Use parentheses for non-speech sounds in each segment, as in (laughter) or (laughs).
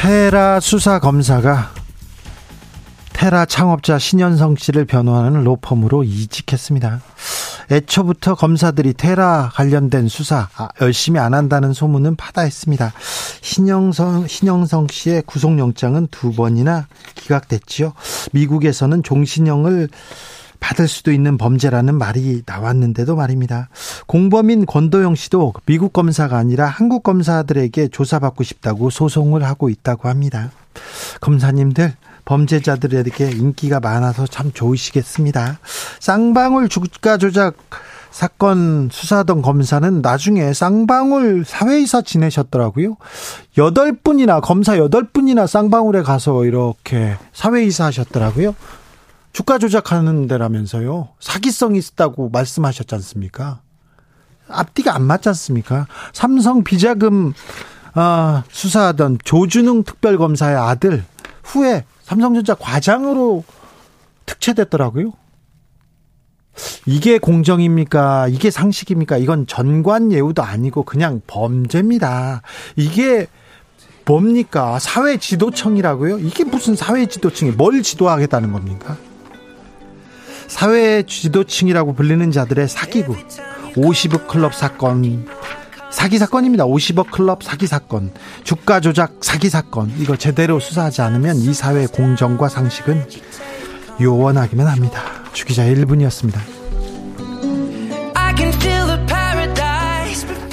테라 수사 검사가 테라 창업자 신현성 씨를 변호하는 로펌으로 이직했습니다. 애초부터 검사들이 테라 관련된 수사 아, 열심히 안 한다는 소문은 파다했습니다. 신영성 신영성 씨의 구속영장은 두 번이나 기각됐지요. 미국에서는 종신형을 받을 수도 있는 범죄라는 말이 나왔는데도 말입니다. 공범인 권도영 씨도 미국 검사가 아니라 한국 검사들에게 조사받고 싶다고 소송을 하고 있다고 합니다. 검사님들 범죄자들에게 인기가 많아서 참 좋으시겠습니다. 쌍방울 주가 조작 사건 수사하던 검사는 나중에 쌍방울 사회이사 지내셨더라고요. 여덟 분이나 검사 여덟 분이나 쌍방울에 가서 이렇게 사회이사 하셨더라고요. 주가 조작하는 데라면서요. 사기성이 있다고 말씀하셨지 않습니까? 앞뒤가 안 맞지 않습니까? 삼성 비자금 아, 수사하던 조준웅 특별검사의 아들 후에 삼성전자 과장으로 특채됐더라고요. 이게 공정입니까? 이게 상식입니까? 이건 전관 예우도 아니고 그냥 범죄입니다. 이게 뭡니까? 사회 지도청이라고요? 이게 무슨 사회 지도청이 뭘 지도하겠다는 겁니까? 사회 지도층이라고 불리는 자들의 사기구 50억 클럽 사건 사기 사건입니다. 50억 클럽 사기 사건, 주가 조작 사기 사건. 이거 제대로 수사하지 않으면 이 사회 공정과 상식은 요원하기만 합니다. 주기자 1분이었습니다.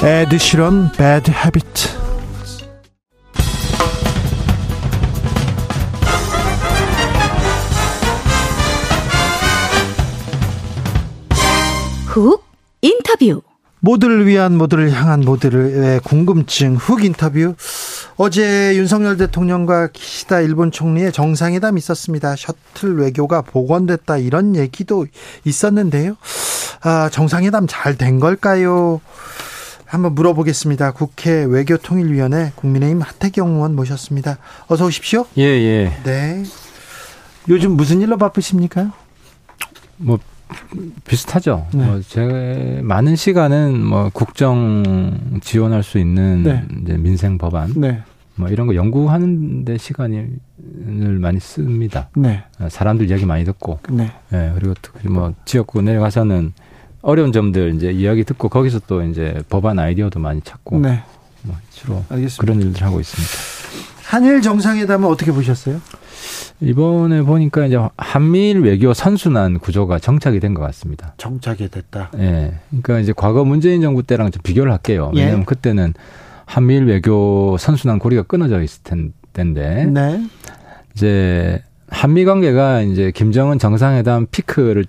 에드 시런 배드 훅 인터뷰 모두를 위한 모두를 향한 모두의 궁금증 훅 인터뷰 어제 윤석열 대통령과 기시다 일본 총리의 정상회담 있었습니다. 셔틀 외교가 복원됐다 이런 얘기도 있었는데요. 아, 정상회담 잘 된 걸까요? 한번 물어보겠습니다. 국회 외교통일위원회 국민의힘 하태경 의원 모셨습니다. 어서 오십시오. 예, 예. 네. 요즘 무슨 일로 바쁘십니까? 뭐 비슷하죠. 네. 뭐, 제 많은 시간은 뭐 국정 지원할 수 있는 네. 이제 민생 법안. 네. 뭐 이런 거 연구하는데 시간을 많이 씁니다. 네. 어, 사람들 이야기 많이 듣고. 네. 네. 그리고 특히 뭐 지역구 내려가서는 어려운 점들 이제 이야기 듣고 거기서 또 이제 법안 아이디어도 많이 찾고. 네. 뭐 주로 알겠습니다. 그런 일들 하고 있습니다. 한일 정상회담은 어떻게 보셨어요? 이번에 보니까 이제 한미일 외교 선순환 구조가 정착이 된 것 같습니다. 정착이 됐다. 예. 네. 그러니까 이제 과거 문재인 정부 때랑 좀 비교를 할게요. 예. 왜냐하면 예. 그때는 한미일 외교 선순환 고리가 끊어져 있을 텐데. 네. 이제 한미 관계가 이제 김정은 정상회담 피크를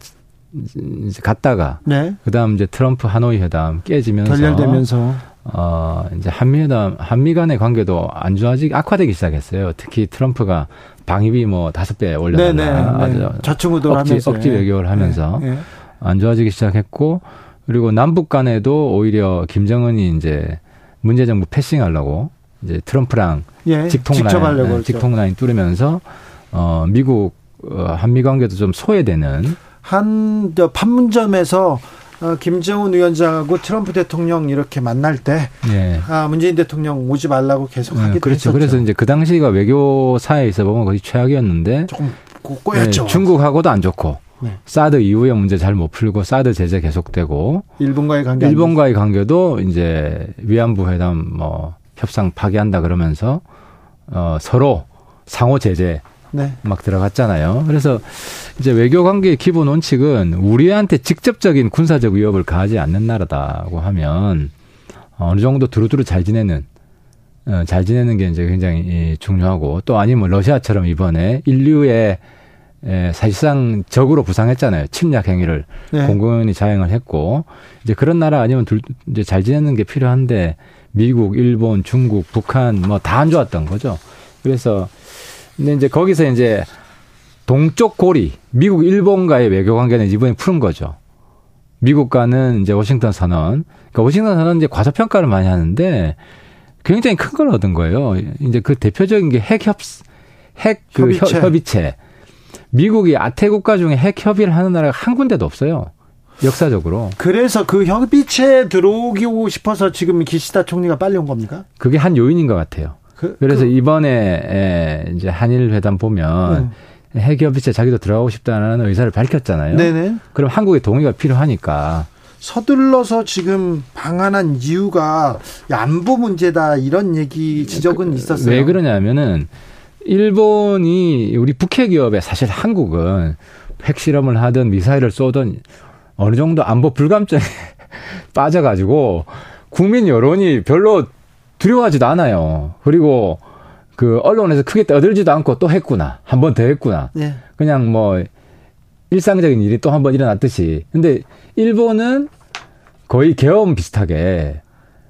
이제 갔다가 네. 그다음 이제 트럼프 하노이 회담 깨지면서 결렬되면서 어 이제 한미 회담 한미 간의 관계도 안 좋아지기 악화되기 시작했어요. 특히 트럼프가 방위비 뭐 다섯 배 올려달라. 네, 네, 네. 좌충우돌하면서 억지 외교를 하면서 네, 네. 안 좋아지기 시작했고 그리고 남북 간에도 오히려 김정은이 이제 문재 정부 패싱하려고 이제 트럼프랑 예, 직통라인, 네, 직통라인 뚫으면서 어 미국 어, 한미 관계도 좀 소외되는 한 판문점에서 어, 김정은 위원장하고 트럼프 대통령 이렇게 만날 때 예. 아, 문재인 대통령 오지 말라고 계속 예, 하기도 그렇죠. 했었죠. 그래서 이제 그 당시가 외교사에 있어 보면 거의 최악이었는데 조금 꼬였죠. 예, 중국하고도 안 좋고 네. 사드 이후에 문제 잘 못 풀고 사드 제재 계속되고 일본과의 관계 일본과의 관계도 이제 위안부 회담 뭐 협상 파기한다 그러면서 어 서로 상호 제재 네. 막 들어갔잖아요. 그래서 이제 외교 관계의 기본 원칙은 우리한테 직접적인 군사적 위협을 가하지 않는 나라다고 하면 어느 정도 두루두루 잘 지내는 어, 잘 지내는 게 이제 굉장히 중요하고 또 아니면 러시아처럼 이번에 인류의 에, 사실상 적으로 부상했잖아요. 침략 행위를 네. 공공연히 자행을 했고 이제 그런 나라 아니면 둘 이제 잘 지내는 게 필요한데 미국, 일본, 중국, 북한 뭐 다 안 좋았던 거죠. 그래서 근데 이제 거기서 이제 동쪽 고리 미국 일본과의 외교 관계는 이번에 푸는 거죠. 미국과는 이제 워싱턴 선언. 그러니까 워싱턴 선언 이제 과소평가를 많이 하는데 굉장히 큰 걸 얻은 거예요. 이제 그 대표적인 게 핵 협, 핵그 협의체. 협의체. 미국이 아태 국가 중에 핵 협의를 하는 나라가 한 군데도 없어요. 역사적으로. 그래서 그 협의체에 들어오고 싶어서 지금 기시다 총리가 빨리 온 겁니까? 그게 한 요인인 것 같아요. 그, 래서 그, 이번에 이제 한일 회담 보면 음. 핵협의체 자기도 들어가고 싶다는 의사를 밝혔잖아요. 네네. 그럼 한국의 동의가 필요하니까. 서둘러서 지금 방한한 이유가 안보 문제다 이런 얘기 지적은 그, 있었어요. 왜 그러냐면은 일본이 우리 북핵 기업에 사실 한국은 핵실험을 하든 미사일을 쏘든 어느 정도 안보 불감증에 (laughs) 빠져가지고 국민 여론이 별로 두려워하지도 않아요. 그리고 그 언론에서 크게 떠들지도 않고 또 했구나. 한 번 더 했구나. 네. 그냥 뭐 일상적인 일이 또 한 번 일어났듯이. 근데 일본은 거의 계엄 비슷하게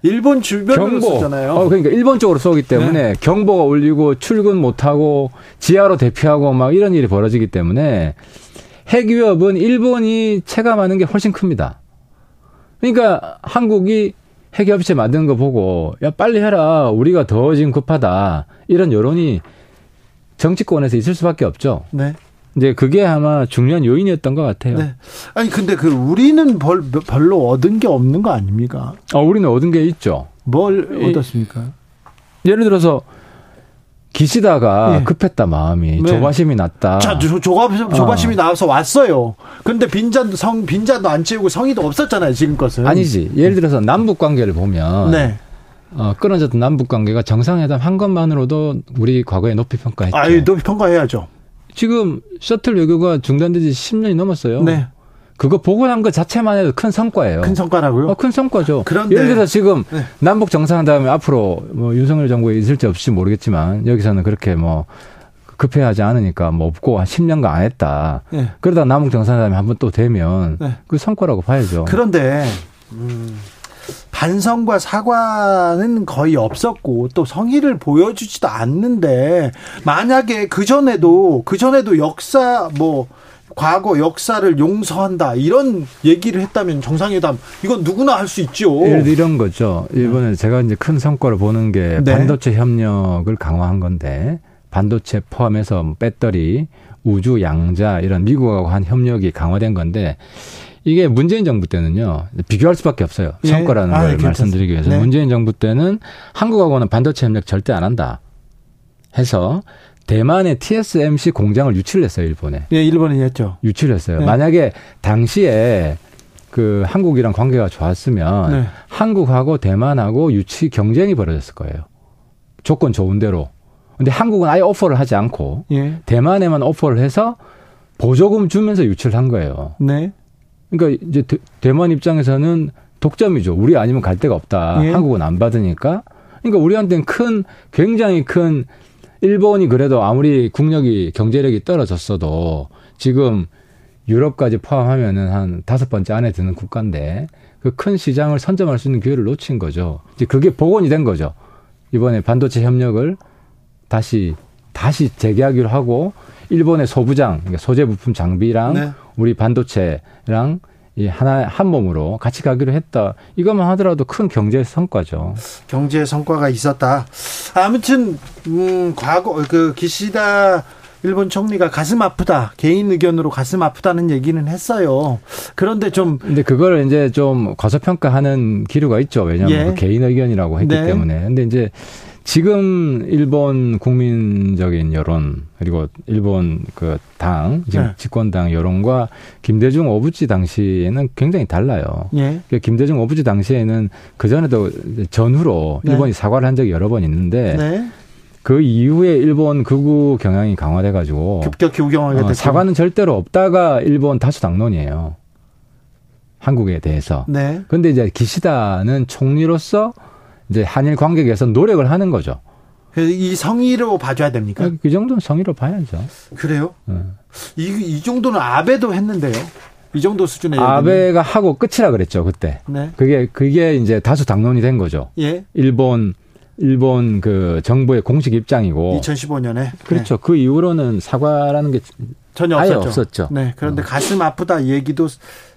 일본 주변으로 경보, 잖아요 어, 그러니까 일본 쪽으로 쏘기 때문에 네. 경보가 울리고 출근 못 하고 지하로 대피하고 막 이런 일이 벌어지기 때문에 핵 위협은 일본이 체감하는 게 훨씬 큽니다. 그러니까 한국이 핵협의체 만드는 거 보고 야 빨리 해라 우리가 더 지금 급하다 이런 여론이 정치권에서 있을 수밖에 없죠. 네. 이제 그게 아마 중요한 요인이었던 것 같아요. 네. 아니 근데 그 우리는 벌, 별로 얻은 게 없는 거 아닙니까? 어, 우리는 얻은 게 있죠. 뭘 얻었습니까? 예를 들어서 기시다가 예. 급했다 마음이 네. 조바심이 났다. 자, 조, 조바, 조바심이 어. 나와서 왔어요. 그런데 빈잔도 성 빈잔도 안 채우고 성의도 없었잖아요 지금것은. 아니지. 예를 들어서 남북 관계를 보면 네. 어, 끊어졌던 남북 관계가 정상회담 한 것만으로도 우리 과거에 높이 평가했죠. 아, 높이 평가해야죠. 지금 셔틀 외교가 중단된 지 10년이 넘었어요. 네. 그거 복원한 것 자체만 해도 큰 성과예요. 큰 성과라고요? 어, 큰 성과죠. 그런데 예를 들어 지금 네. 남북 정상회담이 앞으로 뭐 윤석열 정부에 있을지 없을지 모르겠지만 여기서는 그렇게 뭐 급해하지 않으니까 뭐 없고 한 10년간 안 했다. 네. 그러다 남북 정상회담이 한 번 또 되면 네. 그 성과라고 봐야죠. 그런데 음, 반성과 사과는 거의 없었고 또 성의를 보여주지도 않는데 만약에 그 전에도 그 전에도 역사 뭐 과거 역사를 용서한다 이런 얘기를 했다면 정상회담 이건 누구나 할 수 있죠. 예를 들어 이런 거죠. 이번에 제가 이제 큰 성과를 보는 게 네. 반도체 협력을 강화한 건데 반도체 포함해서 뭐 배터리, 우주, 양자 이런 미국하고 한 협력이 강화된 건데 이게 문재인 정부 때는요 비교할 수밖에 없어요 예. 성과라는 아, 걸 네, 말씀드리기 위해서 네. 문재인 정부 때는 한국하고는 반도체 협력 절대 안 한다 해서 대만의 TSMC 공장을 유치를 했어요, 일본에. 예, 일본이 했죠. 유치를 했어요. 네. 만약에 당시에 그 한국이랑 관계가 좋았으면 네. 한국하고 대만하고 유치 경쟁이 벌어졌을 거예요. 조건 좋은 대로. 근데 한국은 아예 오퍼를 하지 않고 예. 대만에만 오퍼를 해서 보조금 주면서 유치를 한 거예요. 네. 그러니까 이제 대, 만 입장에서는 독점이죠. 우리 아니면 갈 데가 없다. 예. 한국은 안 받으니까. 그러니까 우리한테는 큰 굉장히 큰 일본이 그래도 아무리 국력이 경제력이 떨어졌어도 지금 유럽까지 포함하면은 한 다섯 번째 안에 드는 국가인데 그 큰 시장을 선점할 수 있는 기회를 놓친 거죠. 이제 그게 복원이 된 거죠. 이번에 반도체 협력을 다시 다시 재개하기로 하고 일본의 소부장, 그러니까 소재 부품 장비랑 네. 우리 반도체랑 이 하나 한 몸으로 같이 가기로 했다. 이것만 하더라도 큰 경제 성과죠. 경제 성과가 있었다. 아무튼 음 과거 그 기시다 일본 총리가 가슴 아프다 개인 의견으로 가슴 아프다는 얘기는 했어요. 그런데 좀 근데 그걸 이제 좀 과소평가하는 기류가 있죠. 왜냐하면 예. 그 개인 의견이라고 했기 네. 때문에. 근데 이제 지금 일본 국민적인 여론 그리고 일본 그 당 지금 네. 집권당 여론과 김대중 오부지 당시에는 굉장히 달라요. 예. 그 김대중 오부지 당시에는 그 전에도 전후로 네. 일본이 사과를 한 적이 여러 번 있는데 네. 그 이후에 일본 극우 경향이 강화돼 가지고 급격히 우경하게 어, 사과는 절대로 없다가 일본 다수 당론이에요. 한국에 대해서. 네. 그런데 이제 기시다는 총리로서 이제 한일 관계에 서 노력을 하는 거죠. 이 성의로 봐줘야 됩니까? 아, 그 정도는 성의로 봐야죠. 그래요? 네. 이, 이 정도는 아베도 했는데요. 이 정도 수준의 아베가 하고 끝이라 그랬죠 그때. 네. 그게 그게 이제 다수 당론이 된 거죠. 예. 일본 일본 그 정부의 공식 입장이고 2015년에 그렇죠. 네. 그 이후로는 사과라는 게 전혀 없었죠. 없었죠. 네. 그런데 어. 가슴 아프다 얘기도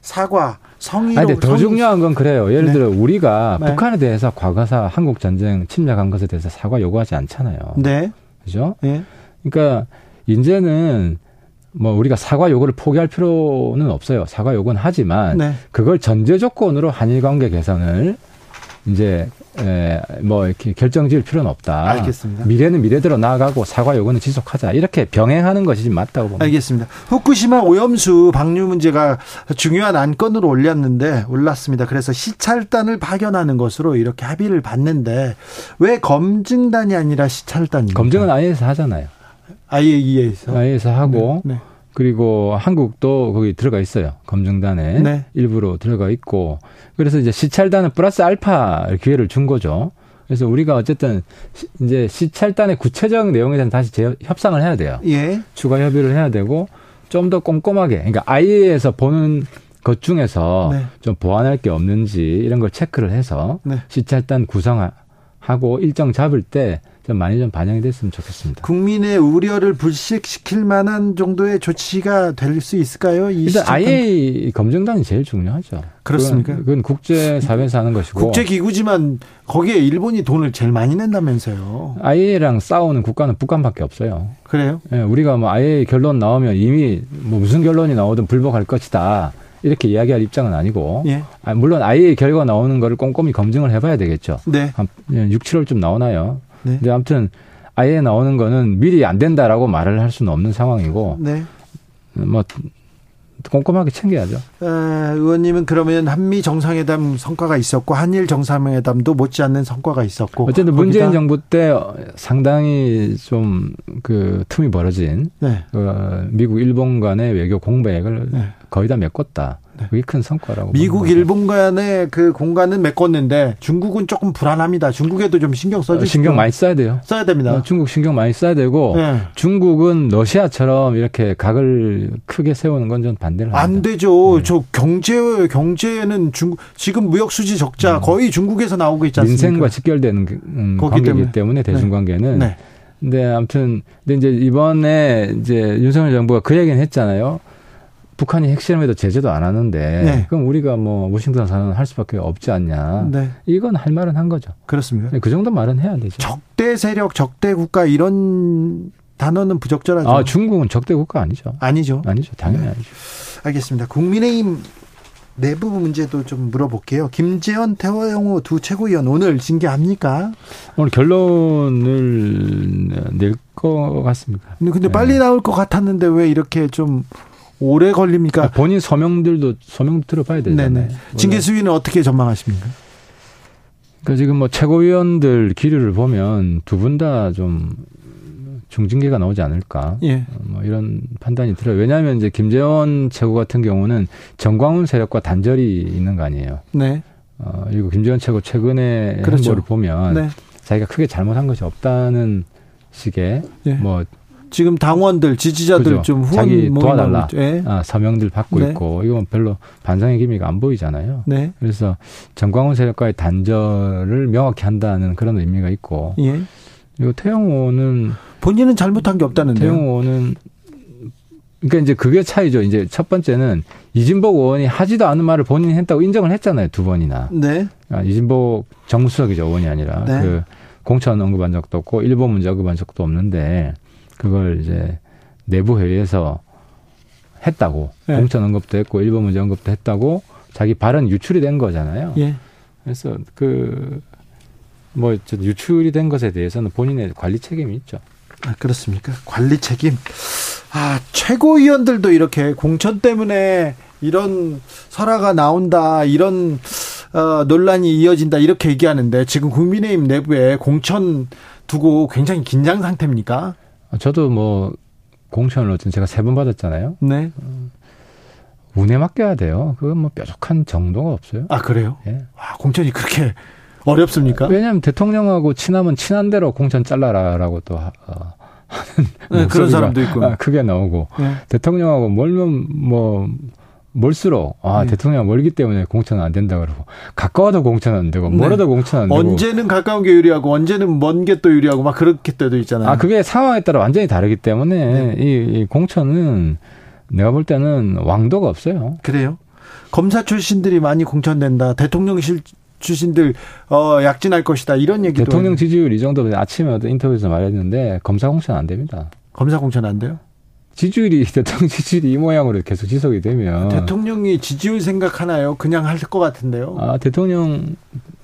사과 성의로 아니, 더 중요한 건 그래요. 예를 네. 들어 우리가 네. 북한에 대해서 과거사 한국 전쟁 침략한 것에 대해서 사과 요구하지 않잖아요. 네. 그죠? 네. 그러니까 이제는 뭐 우리가 사과 요구를 포기할 필요는 없어요. 사과 요구는 하지만 네. 그걸 전제 조건으로 한일 관계 개선을 이제 에, 뭐 이렇게 결정 지을 필요는 없다. 알겠습니다. 미래는 미래대로 나아가고 사과 요구는 지속하자. 이렇게 병행하는 것이 맞다고 봅니다. 알겠습니다. 후쿠시마 오염수 방류 문제가 중요한 안건으로 올렸는데 올랐습니다. 그래서 시찰단을 파견하는 것으로 이렇게 합의를 봤는데 왜 검증단이 아니라 시찰단입니까? 검증은 IA에서 하잖아요. IAEA에서. IA에서 하고 네, 네. 그리고 한국도 거기 들어가 있어요. 검증단에 네. 일부로 들어가 있고 그래서 이제 시찰단은 플러스 알파 기회를 준 거죠. 그래서 우리가 어쨌든 이제 시찰단의 구체적 내용에 대한 다시 재, 협상을 해야 돼요. 예. 추가 협의를 해야 되고 좀 더 꼼꼼하게 그러니까 아이에서 보는 것 중에서 네. 좀 보완할 게 없는지 이런 걸 체크를 해서 네. 시찰단 구성하고 일정 잡을 때 좀 많이 좀 반영이 됐으면 좋겠습니다. 국민의 우려를 불식시킬 만한 정도의 조치가 될 수 있을까요? 일단 IA 검증단이 제일 중요하죠. 그렇습니까? 그건, 그건 국제사회에서 하는 것이고. 국제기구지만 거기에 일본이 돈을 제일 많이 낸다면서요. IA랑 싸우는 국가는 북한밖에 없어요. 그래요? 예, 우리가 뭐 IA 결론 나오면 이미 뭐 무슨 결론이 나오든 불복할 것이다. 이렇게 이야기할 입장은 아니고 예. 아, 물론 아예 결과 나오는 거를 꼼꼼히 검증을 해봐야 되겠죠. 네. 한 6, 7월쯤 나오나요? 네. 근데 아무튼 아예 나오는 거는 미리 안 된다라고 말을 할 수는 없는 상황이고 네. 뭐 꼼꼼하게 챙겨야죠. 에, 의원님은 그러면 한미 정상회담 성과가 있었고 한일 정상회담도 못지않는 성과가 있었고 어쨌든 문재인 정부 때 상당히 좀 그 틈이 벌어진 네. 어, 미국 일본 간의 외교 공백을 네. 거의 다 메꿨다. 네. 그게 큰 성과라고. 미국, 일본 간의 그 공간은 메꿨는데 중국은 조금 불안합니다. 중국에도 좀 신경 써주시고. 신경 많이 써야 돼요. 써야 됩니다. 어, 중국 신경 많이 써야 되고 네. 중국은 러시아처럼 이렇게 각을 크게 세우는 건좀 반대를 합니다. 안 되죠. 네. 저 경제 경제는 중국 지금 무역 수지 적자 음. 거의 중국에서 나오고 있지 않습니까? 민생과 직결되는 음, 관계이기 때문에, 때문에 네. 대중 관계는. 네. 근데 아무튼 근데 이제 이번에 이제 윤석열 정부가 그 얘기는 했잖아요. 북한이 핵실험에도 제재도 안 하는데 네. 그럼 우리가 뭐 워싱턴 선언 할 수밖에 없지 않냐. 네. 이건 할 말은 한 거죠. 그렇습니다. 네, 그 정도 말은 해야 되죠. 적대 세력, 적대 국가 이런 단어는 부적절하죠. 아, 중국은 적대 국가 아니죠. 아니죠. 아니죠. 당연히 네. 아니죠. 알겠습니다. 국민의힘 내부 문제도 좀 물어볼게요. 김재현, 태화영호 두 최고위원 오늘 징계합니까? 오늘 결론을 낼 것 같습니다. 근데, 근데 빨리 네. 나올 것 같았는데 왜 이렇게 좀 오래 걸립니까? 본인 서명들도 서명 들어봐야 되잖아요. 징계 수위는 어떻게 전망하십니까? 그러니까 지금 뭐 최고위원들 기류를 보면 두 분 다 좀 중징계가 나오지 않을까. 예. 뭐 이런 판단이 들어요. 왜냐하면 이제 김재원 최고 같은 경우는 정광훈 세력과 단절이 있는 거 아니에요. 네. 어, 그리고 김재원 최고 최근에 그렇죠. 행보를 보면 네. 자기가 크게 잘못한 것이 없다는 식의 예. 뭐 지금 당원들 지지자들 그죠. 좀 후원 자기 도와달라 예. 아, 서명들 받고 네. 있고 이건 별로 반성의 기미가 안 보이잖아요. 네. 그래서 정광훈 세력과의 단절을 명확히 한다는 그런 의미가 있고 예. 그리고 태영호는 본인은 잘못한 게 없다는데 태영호는 그러니까 이제 그게 차이죠. 이제 첫 번째는 이진복 의원이 하지도 않은 말을 본인이 했다고 인정을 했잖아요. 두 번이나. 네. 아, 이진복 정수석이죠. 의원이 아니라 네. 그 공천 언급한 적도 없고 일본 문제 언급한 적도 없는데 그걸 이제 내부 회의에서 했다고 네. 공천 언급도 했고 일본 문제 언급도 했다고 자기 발언 유출이 된 거잖아요. 예. 그래서 그 뭐 유출이 된 것에 대해서는 본인의 관리 책임이 있죠. 아, 그렇습니까? 관리 책임. 아, 최고위원들도 이렇게 공천 때문에 이런 설화가 나온다, 이런 어, 논란이 이어진다 이렇게 얘기하는데 지금 국민의힘 내부에 공천 두고 굉장히 긴장 상태입니까? 저도 뭐 공천을 어쨌든 제가 세 번 받았잖아요. 네. 어, 운에 맡겨야 돼요. 그건 뭐 뾰족한 정도가 없어요. 아 그래요? 예. 와, 공천이 그렇게 어렵습니까? 왜냐하면 대통령하고 친하면 친한 대로 공천 잘라라라고 또 하, 어, 하는 네, 그런 사람도 있고 아, 크게 나오고 네. 대통령하고 멀면 뭐 멀수록 아 네. 대통령 멀기 때문에 공천은 안 된다 그러고 가까워도 공천은 안 되고 멀어도 네. 공천은 안 되고 언제는 가까운 게 유리하고 언제는 먼 게 또 유리하고 막 그렇게 때도 있잖아요. 아 그게 상황에 따라 완전히 다르기 때문에 네. 이, 이 공천은 내가 볼 때는 왕도가 없어요. 그래요? 검사 출신들이 많이 공천된다. 대통령실 출신들 어 약진할 것이다. 이런 얘기도 대통령 지지율 이 정도 아침에 인터뷰에서 말했는데 검사 공천 안 됩니다. 검사 공천 안 돼요? 지지율이 (laughs) 대통령 지지율이 이 모양으로 계속 지속이 되면 대통령이 지지율 생각하나요? 그냥 할 것 같은데요. 아 대통령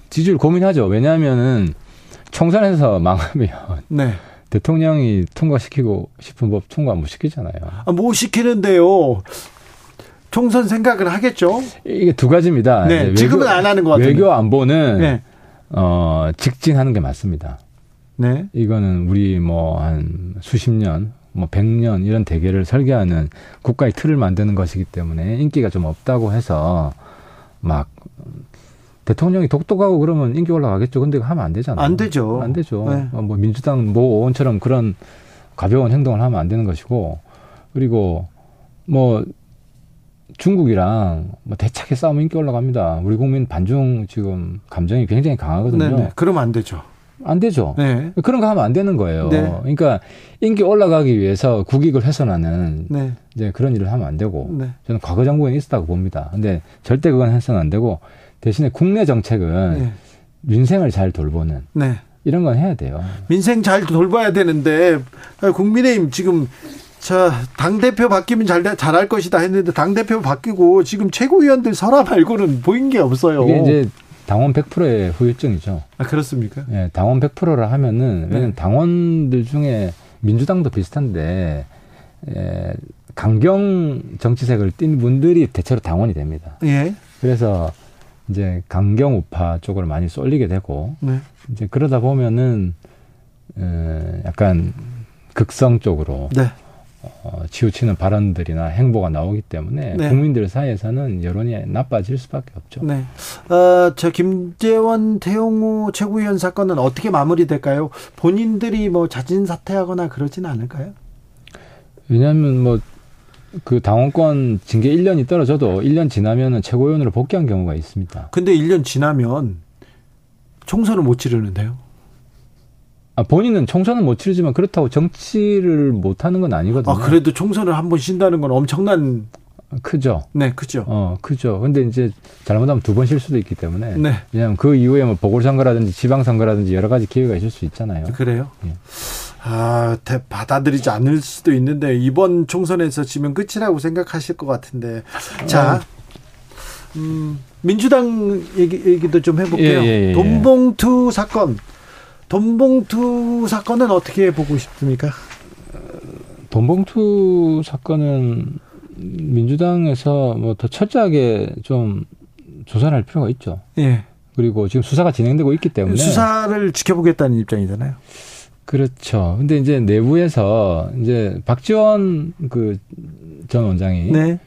지지율 고민하죠. 왜냐하면은 총선에서 망하면 네. 대통령이 통과시키고 싶은 법 통과 못 시키잖아요. 아, 못 시키는데요. 총선 생각을 하겠죠. 이게 두 가지입니다. 네, 외교, 지금은 안 하는 것 같아요. 외교 안보는 네. 어, 직진하는 게 맞습니다. 네. 이거는 우리 뭐 한 수십 년, 뭐백년 이런 대계를 설계하는 국가의 틀을 만드는 것이기 때문에 인기가 좀 없다고 해서 막 대통령이 독특하고 그러면 인기 올라가겠죠. 근데 하면 안 되잖아요. 안 되죠. 안 되죠. 네. 어, 뭐 민주당 모 의원처럼 그런 가벼운 행동을 하면 안 되는 것이고 그리고 뭐 중국이랑 뭐 대차게 싸우면 인기 올라갑니다. 우리 국민 반중 지금 감정이 굉장히 강하거든요. 네네. 그러면 안 되죠. 안 되죠. 네. 그런 거 하면 안 되는 거예요. 네. 그러니까 인기 올라가기 위해서 국익을 훼손하는 네. 이제 그런 일을 하면 안 되고 네. 저는 과거 정부에 있었다고 봅니다. 근데 절대 그건 해서는 안 되고 대신에 국내 정책은 네. 민생을 잘 돌보는 네. 이런 건 해야 돼요. 민생 잘 돌봐야 되는데 국민의힘 지금 자, 당대표 바뀌면 잘, 잘할 것이다 했는데 당대표 바뀌고 지금 최고위원들 설화 말고는 보인 게 없어요. 이게 이제 당원 100%의 후유증이죠. 아, 그렇습니까? 예, 당원 100%라 하면은, 왜냐면 네. 당원들 중에 민주당도 비슷한데, 예, 강경 정치색을 띤 분들이 대체로 당원이 됩니다. 예. 그래서 이제 강경 우파 쪽으로 많이 쏠리게 되고, 네. 이제 그러다 보면은, 에, 약간 극성 쪽으로. 네. 어, 치우치는 발언들이나 행보가 나오기 때문에 네. 국민들 사이에서는 여론이 나빠질 수밖에 없죠. 네. 어, 저 김재원 태용호 최고위원 사건은 어떻게 마무리될까요? 본인들이 뭐 자진 사퇴하거나 그러지는 않을까요? 왜냐하면 뭐 그 당원권 징계 1년이 떨어져도 1년 지나면은 최고위원으로 복귀한 경우가 있습니다. 근데 1년 지나면 총선을 못 치르는데요? 아, 본인은 총선은 못 치르지만 그렇다고 정치를 못 하는 건 아니거든요. 아, 그래도 총선을 한 번 쉰다는 건 엄청난 크죠. 네, 크죠. 어, 크죠. 근데 이제 잘못하면 두 번 쉴 수도 있기 때문에. 네. 왜냐하면 그 이후에 뭐 보궐선거라든지 지방선거라든지 여러 가지 기회가 있을 수 있잖아요. 그래요? 예. 아, 대, 받아들이지 않을 수도 있는데 이번 총선에서 지면 끝이라고 생각하실 것 같은데. 자, 어. 음, 민주당 얘기, 얘기도 좀 해볼게요. 예, 예, 예. 돈봉투 사건. 돈봉투 사건은 어떻게 보고 싶습니까? 돈봉투 사건은 민주당에서 뭐 더 철저하게 좀 조사를 할 필요가 있죠. 예. 그리고 지금 수사가 진행되고 있기 때문에 수사를 지켜보겠다는 입장이잖아요. 그렇죠. 근데 이제 내부에서 이제 박지원 그 전 원장이 네.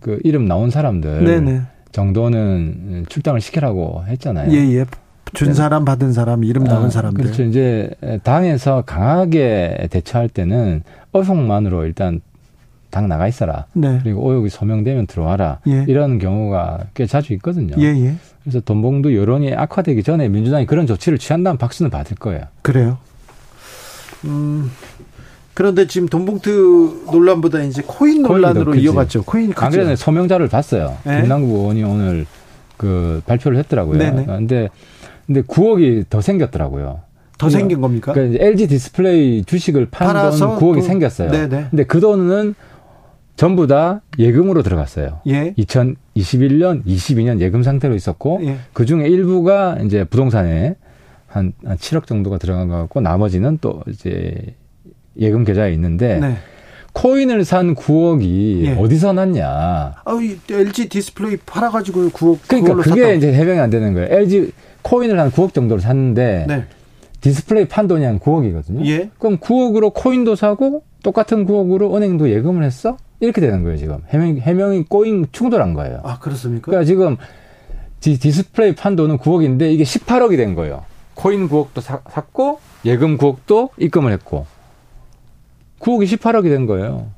그 이름 나온 사람들 네네. 네. 정도는 출당을 시키라고 했잖아요. 예, 예. 준 사람 받은 사람 이름 나온 아, 사람들. 그렇죠. 이제 당에서 강하게 대처할 때는 어송만으로 일단 당 나가 있어라. 네. 그리고 오역이 소명되면 들어와라. 예. 이런 경우가 꽤 자주 있거든요. 예, 예. 그래서 돈봉도 여론이 악화되기 전에 민주당이 그런 조치를 취한다면 박수는 받을 거예요. 그래요. 음. 그런데 지금 돈봉투 논란보다 이제 코인 논란으로 코인도, 이어갔죠. 코인 안 그래도 소명자를 봤어요. 네. 김남국 의원이 오늘 그 발표를 했더라고요. 네네. 근데 근데 9억이 더 생겼더라고요. 더 생긴 겁니까? 그러니까 LG 디스플레이 주식을 판돈 9억이 그, 생겼어요. 네네. 근데 그 돈은 전부 다 예금으로 들어갔어요. 예. 2021년, 22년 예금 상태로 있었고 예. 그 중에 일부가 이제 부동산에 한, 한 7억 정도가 들어간 것 같고 나머지는 또 이제 예금 계좌에 있는데 네. 코인을 산 9억이 예. 어디서 났냐? 아, LG 디스플레이 팔아가지고 9억. 그러니까 그게 샀다. 이제 해명이 안 되는 거예요. LG 코인을 한 9억 정도로 샀는데 네. 디스플레이 판 돈이 한 9억이거든요. 예. 그럼 9억으로 코인도 사고 똑같은 9억으로 은행도 예금을 했어? 이렇게 되는 거예요, 지금. 해명, 해명이 꼬인 충돌한 거예요. 아, 그렇습니까? 그러니까 지금 디, 디스플레이 판 돈은 9억인데 이게 18억이 된 거예요. 코인 9억도 사, 샀고 예금 9억도 입금을 했고 9억이 18억이 된 거예요.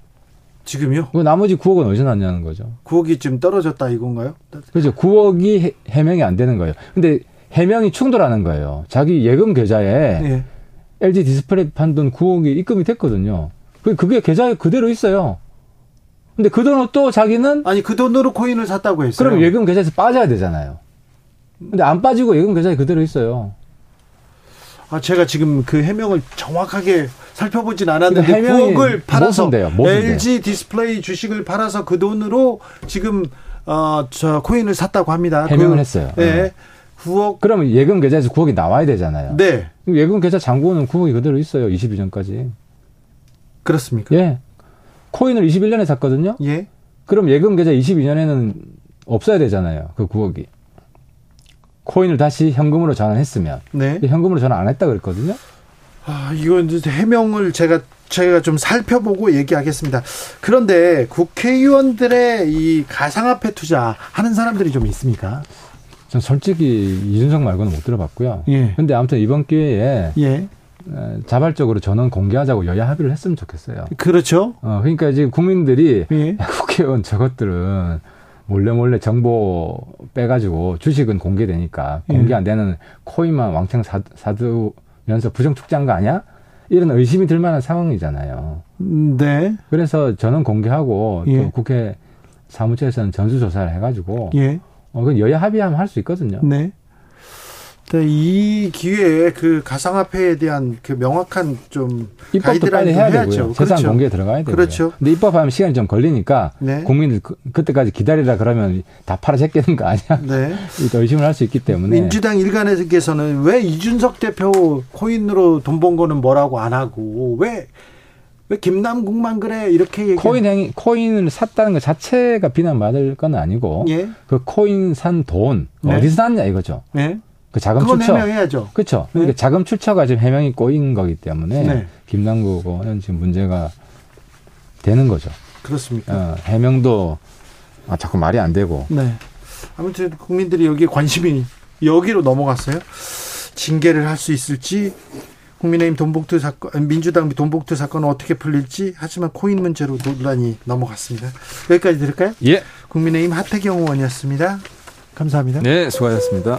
지금요? 그 나머지 9억은 어디서 났냐는 거죠. 9억이 좀 떨어졌다 이건가요? 그렇죠. 9억이 해명이 안 되는 거예요. 근데 해명이 충돌하는 거예요. 자기 예금 계좌에 네. LG 디스플레이 판돈 9억이 입금이 됐거든요. 그게 계좌에 그대로 있어요. 근데 그 돈을 또 자기는 아니 그 돈으로 코인을 샀다고 했어요. 그럼 예금 계좌에서 빠져야 되잖아요. 근데 안 빠지고 예금 계좌에 그대로 있어요. 아 제가 지금 그 해명을 정확하게 살펴보진 않았는데 9억을 팔아서 LG 디스플레이 주식을 팔아서 그 돈으로 지금 어저 코인을 샀다고 합니다. 해명을 그, 했어요. 네. 9억. 그러면 예금 계좌에서 9억이 나와야 되잖아요. 네. 예금 계좌 잔고는 9억이 그대로 있어요. 22년까지. 그렇습니까? 예. 코인을 21년에 샀거든요. 예. 그럼 예금 계좌 22년에는 없어야 되잖아요. 그 9억이. 코인을 다시 현금으로 전환했으면. 네. 현금으로 전환 안 했다 그랬거든요. 아, 이건 해명을 제가 제가 좀 살펴보고 얘기하겠습니다. 그런데 국회의원들의 이 가상화폐 투자 하는 사람들이 좀 있습니까? 전 솔직히 이준석 말고는 못 들어봤고요. 예. 근데 아무튼 이번 기회에 예. 자발적으로 전원 공개하자고 여야 합의를 했으면 좋겠어요. 그렇죠. 어, 그러니까 지금 국민들이 예. (laughs) 국회의원 저것들은 몰래 몰래 정보 빼가지고 주식은 공개되니까 공개 안 되는 코인만 왕창 사, 사두면서 부정 축제한 거 아니야? 이런 의심이 들 만한 상황이잖아요. 네. 그래서 저는 공개하고 예. 또 국회 사무처에서는 전수조사를 해가지고 예. 어, 그 여야 합의하면 할 수 있거든요. 네. 네, 이 기회에 그 가상화폐에 대한 그 명확한 좀 입법도 빨리 해야 해야죠. 되고요. 재산 그렇죠. 공개에 들어가야 되고요. 그렇죠. 근데 입법하면 시간이 좀 걸리니까 네. 국민들 그, 때까지 기다리라 그러면 다 팔아 제끼는 거 아니야? 네. (laughs) 의심을 할 수 있기 때문에 민주당 일간에서는 왜 이준석 대표 코인으로 돈 번 거는 뭐라고 안 하고 왜왜 김남국만 그래 이렇게 얘기 코인 행위 코인을 샀다는 것 자체가 비난받을 건 아니고 예. 그 코인 산돈 네. 어디서 샀냐 이거죠. 네. 그 자금 출처 해명해야죠. 그렇죠. 그러니까 네. 자금 출처가 지금 해명이 꼬인 거기 때문에 네. 김남국 의원 지금 문제가 되는 거죠. 그렇습니까? 어, 해명도 아, 자꾸 말이 안 되고. 네. 아무튼 국민들이 여기에 관심이 여기로 넘어갔어요. 징계를 할 수 있을지 국민의힘 돈봉투 사건, 민주당 돈봉투 사건은 어떻게 풀릴지 하지만 코인 문제로 논란이 넘어갔습니다. 여기까지 들을까요? 예. 국민의힘 하태경 의원이었습니다. 감사합니다. 네, 수고하셨습니다.